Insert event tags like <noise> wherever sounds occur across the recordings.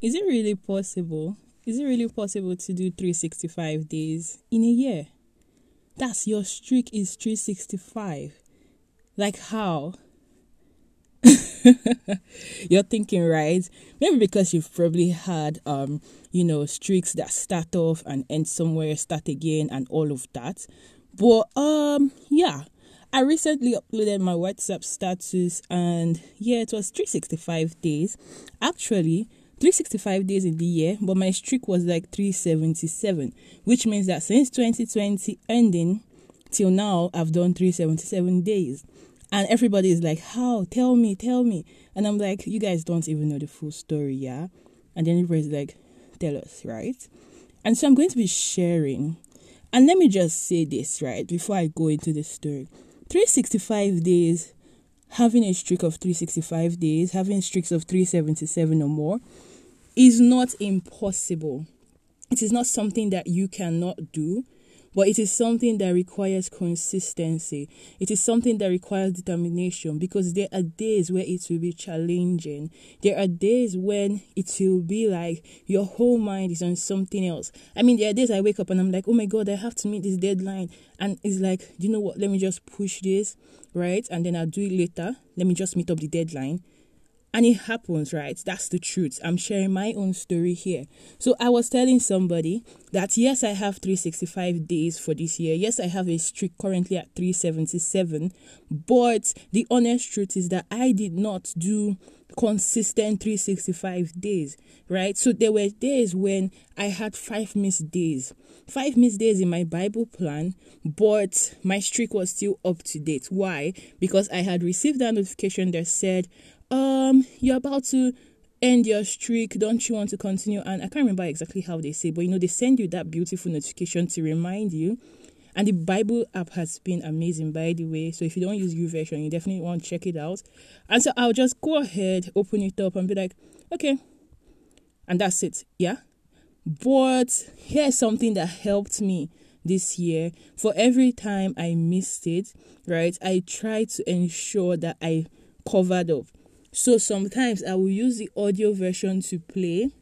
is it really possible? Is it really possible to do 365 days in a year? That's your streak is 365. Like how? <laughs> You're thinking, right? Maybe because you've probably had, um, you know, streaks that start off and end somewhere, start again, and all of that. But um, yeah, I recently uploaded my WhatsApp status, and yeah, it was 365 days. Actually, 365 days in the year, but my streak was like 377, which means that since 2020 ending till now, I've done 377 days. And everybody is like, How? Tell me, tell me. And I'm like, You guys don't even know the full story, yeah? And then everybody's like, Tell us, right? And so I'm going to be sharing. And let me just say this, right, before I go into the story 365 days, having a streak of 365 days, having streaks of 377 or more, is not impossible. It is not something that you cannot do but it is something that requires consistency. It is something that requires determination because there are days where it will be challenging. There are days when it will be like your whole mind is on something else. I mean, there are days I wake up and I'm like, oh my God, I have to meet this deadline. And it's like, you know what? Let me just push this, right? And then I'll do it later. Let me just meet up the deadline and it happens, right? That's the truth. I'm sharing my own story here. So I was telling somebody that yes, I have 365 days for this year. Yes, I have a streak currently at 377. But the honest truth is that I did not do consistent 365 days, right? So there were days when I had five missed days, five missed days in my Bible plan, but my streak was still up to date. Why? Because I had received that notification that said, um, you're about to end your streak. Don't you want to continue? And I can't remember exactly how they say, but you know, they send you that beautiful notification to remind you. And the Bible app has been amazing, by the way. So if you don't use YouVersion, you definitely want to check it out. And so I'll just go ahead, open it up, and be like, okay. And that's it. Yeah. But here's something that helped me this year. For every time I missed it, right, I tried to ensure that I covered up. So sometimes I will use the audio version to play.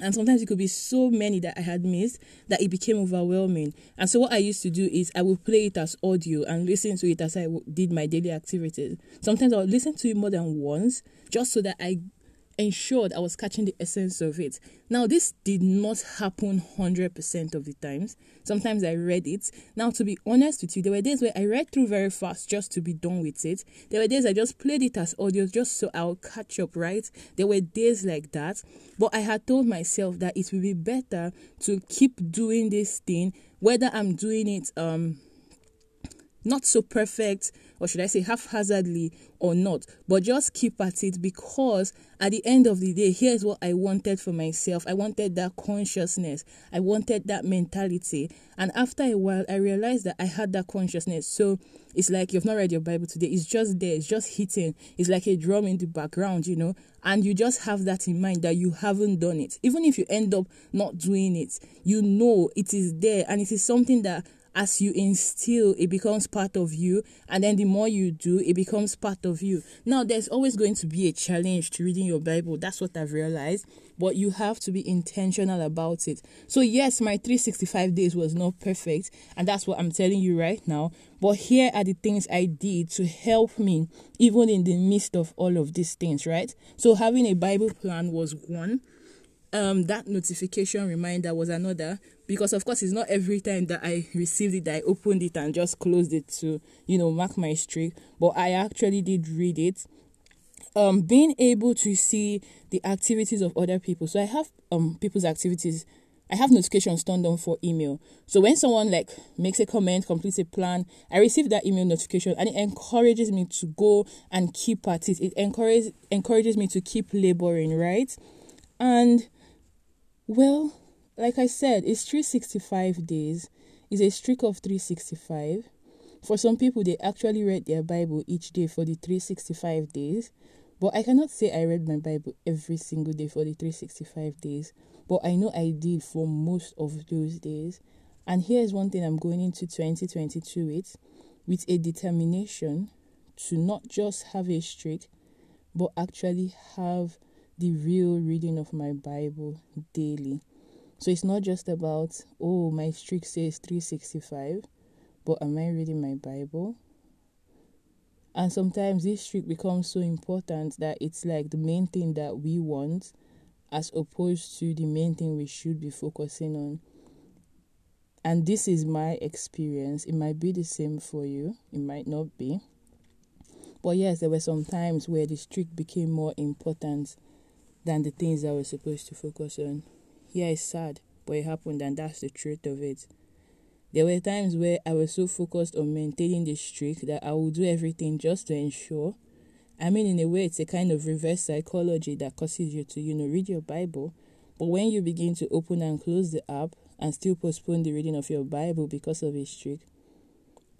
And sometimes it could be so many that I had missed that it became overwhelming. And so, what I used to do is I would play it as audio and listen to it as I did my daily activities. Sometimes I would listen to it more than once just so that I ensured I was catching the essence of it. Now, this did not happen 100% of the times. Sometimes I read it. Now, to be honest with you, there were days where I read through very fast just to be done with it. There were days I just played it as audio just so I'll catch up, right? There were days like that. But I had told myself that it would be better to keep doing this thing, whether I'm doing it um not so perfect or should I say haphazardly or not, but just keep at it because at the end of the day, here's what I wanted for myself. I wanted that consciousness, I wanted that mentality. And after a while, I realized that I had that consciousness. So it's like you've not read your Bible today, it's just there, it's just hitting, it's like a drum in the background, you know, and you just have that in mind that you haven't done it. Even if you end up not doing it, you know it is there and it is something that as you instill, it becomes part of you. And then the more you do, it becomes part of you. Now, there's always going to be a challenge to reading your Bible. That's what I've realized. But you have to be intentional about it. So, yes, my 365 days was not perfect. And that's what I'm telling you right now. But here are the things I did to help me, even in the midst of all of these things, right? So, having a Bible plan was one um that notification reminder was another because of course it's not every time that I received it that I opened it and just closed it to you know mark my streak but I actually did read it um being able to see the activities of other people so I have um people's activities I have notifications turned on for email. So when someone like makes a comment, completes a plan, I receive that email notification and it encourages me to go and keep at it. It encourages encourages me to keep laboring, right? And well, like I said, it's 365 days. It's a streak of 365. For some people, they actually read their Bible each day for the 365 days. But I cannot say I read my Bible every single day for the 365 days. But I know I did for most of those days. And here's one thing I'm going into 2022 with with a determination to not just have a streak, but actually have the real reading of my Bible daily. So it's not just about, oh, my streak says 365, but am I reading my Bible? And sometimes this streak becomes so important that it's like the main thing that we want as opposed to the main thing we should be focusing on. And this is my experience. It might be the same for you, it might not be. But yes, there were some times where the streak became more important than the things that we're supposed to focus on. Yeah, it's sad, but it happened, and that's the truth of it. There were times where I was so focused on maintaining the streak that I would do everything just to ensure. I mean, in a way, it's a kind of reverse psychology that causes you to, you know, read your Bible. But when you begin to open and close the app and still postpone the reading of your Bible because of a streak,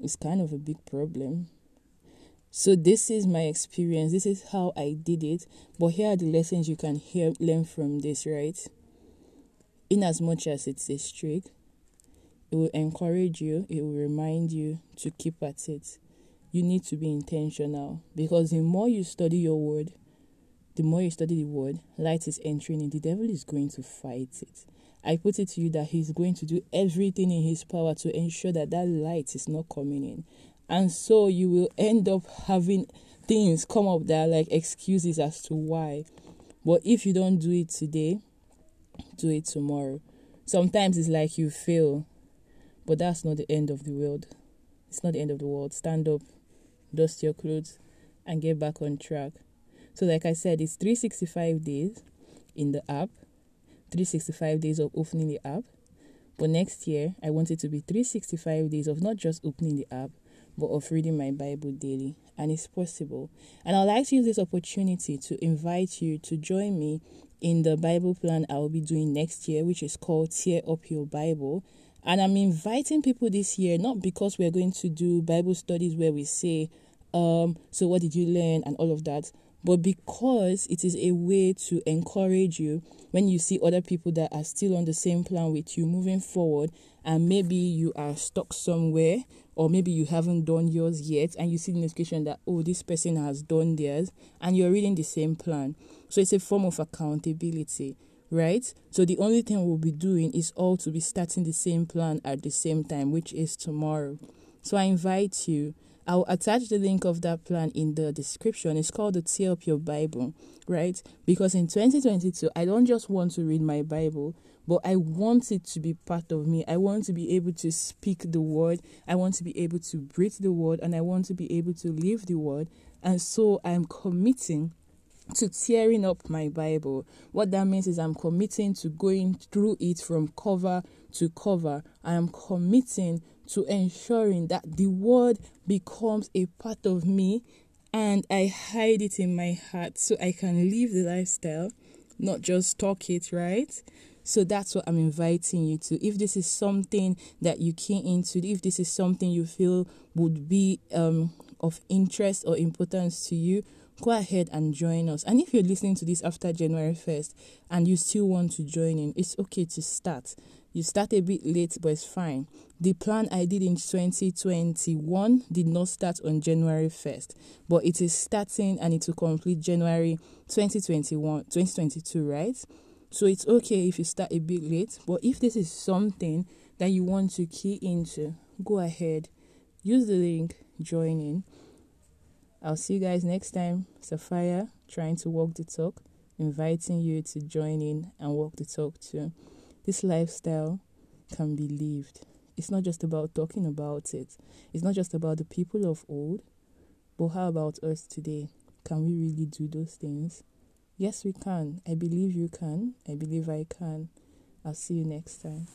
it's kind of a big problem. So this is my experience. This is how I did it. But here are the lessons you can hear learn from this, right? In as much as it's a streak, it will encourage you, it will remind you to keep at it. You need to be intentional because the more you study your word, the more you study the word, light is entering in. The devil is going to fight it. I put it to you that he's going to do everything in his power to ensure that that light is not coming in and so you will end up having things come up that are like excuses as to why. But if you don't do it today do it tomorrow. Sometimes it's like you fail but that's not the end of the world. It's not the end of the world. Stand up dust your clothes and get back on track. So like i said it's 365 days in the app 365 days of opening the app. But next year i want it to be 365 days of not just opening the app but of reading my Bible daily. And it's possible. And I'd like to use this opportunity to invite you to join me in the Bible plan I'll be doing next year, which is called Tear Up Your Bible. And I'm inviting people this year, not because we're going to do Bible studies where we say, um, so what did you learn and all of that, but because it is a way to encourage you when you see other people that are still on the same plan with you moving forward and maybe you are stuck somewhere or maybe you haven't done yours yet and you see the notification that oh this person has done theirs and you're reading the same plan. So it's a form of accountability right? So the only thing we'll be doing is all to be starting the same plan at the same time which is tomorrow. So i invite you I'll attach the link of that plan in the description. It's called the Tear Up Your Bible, right? Because in 2022, I don't just want to read my Bible, but I want it to be part of me. I want to be able to speak the word. I want to be able to breathe the word, and I want to be able to live the word. And so I'm committing to tearing up my Bible. What that means is I'm committing to going through it from cover to cover. I am committing to ensuring that the word becomes a part of me and I hide it in my heart so I can live the lifestyle, not just talk it, right? So that's what I'm inviting you to. If this is something that you came into, if this is something you feel would be um, of interest or importance to you, go ahead and join us. And if you're listening to this after January 1st and you still want to join in, it's okay to start. You start a bit late, but it's fine. The plan I did in 2021 did not start on January 1st, but it is starting and it will complete January 2021, 2022, right? So it's okay if you start a bit late, but if this is something that you want to key into, go ahead, use the link, join in. I'll see you guys next time. Sapphire trying to walk the talk, inviting you to join in and walk the talk too. This lifestyle can be lived. It's not just about talking about it. It's not just about the people of old, but how about us today? Can we really do those things? Yes, we can. I believe you can. I believe I can. I'll see you next time.